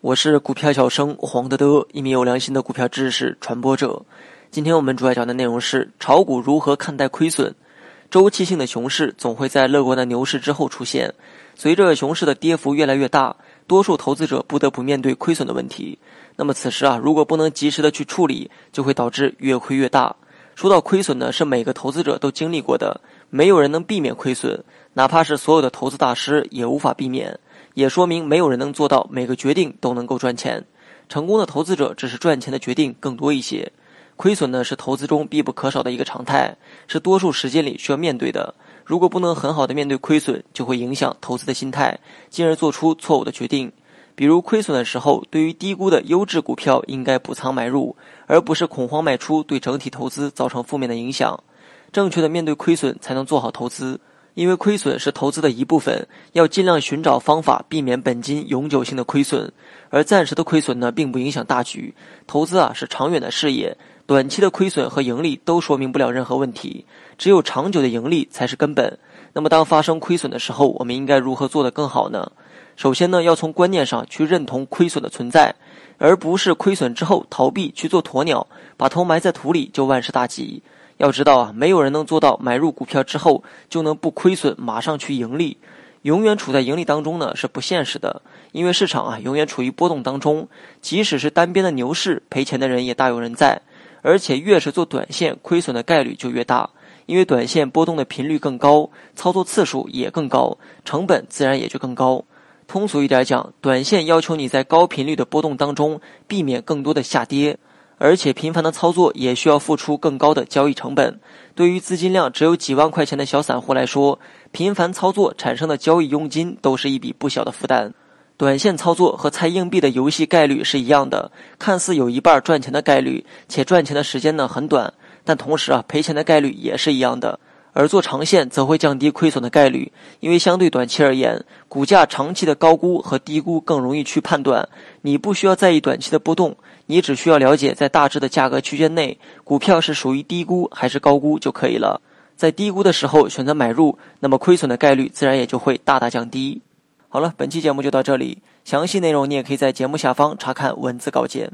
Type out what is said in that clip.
我是股票小生黄德德，一名有良心的股票知识传播者。今天我们主要讲的内容是炒股如何看待亏损。周期性的熊市总会在乐观的牛市之后出现，随着熊市的跌幅越来越大，多数投资者不得不面对亏损的问题。那么此时啊，如果不能及时的去处理，就会导致越亏越大。说到亏损呢，是每个投资者都经历过的，没有人能避免亏损，哪怕是所有的投资大师也无法避免。也说明没有人能做到每个决定都能够赚钱。成功的投资者只是赚钱的决定更多一些。亏损呢是投资中必不可少的一个常态，是多数时间里需要面对的。如果不能很好的面对亏损，就会影响投资的心态，进而做出错误的决定。比如亏损的时候，对于低估的优质股票应该补仓买入，而不是恐慌卖出，对整体投资造成负面的影响。正确的面对亏损，才能做好投资。因为亏损是投资的一部分，要尽量寻找方法避免本金永久性的亏损。而暂时的亏损呢，并不影响大局。投资啊是长远的事业，短期的亏损和盈利都说明不了任何问题，只有长久的盈利才是根本。那么当发生亏损的时候，我们应该如何做得更好呢？首先呢，要从观念上去认同亏损的存在，而不是亏损之后逃避去做鸵鸟，把头埋在土里就万事大吉。要知道啊，没有人能做到买入股票之后就能不亏损，马上去盈利。永远处在盈利当中呢是不现实的，因为市场啊永远处于波动当中。即使是单边的牛市，赔钱的人也大有人在。而且越是做短线，亏损的概率就越大，因为短线波动的频率更高，操作次数也更高，成本自然也就更高。通俗一点讲，短线要求你在高频率的波动当中避免更多的下跌。而且频繁的操作也需要付出更高的交易成本。对于资金量只有几万块钱的小散户来说，频繁操作产生的交易佣金都是一笔不小的负担。短线操作和猜硬币的游戏概率是一样的，看似有一半赚钱的概率，且赚钱的时间呢很短，但同时啊赔钱的概率也是一样的。而做长线则会降低亏损的概率，因为相对短期而言，股价长期的高估和低估更容易去判断。你不需要在意短期的波动，你只需要了解在大致的价格区间内，股票是属于低估还是高估就可以了。在低估的时候选择买入，那么亏损的概率自然也就会大大降低。好了，本期节目就到这里，详细内容你也可以在节目下方查看文字稿件。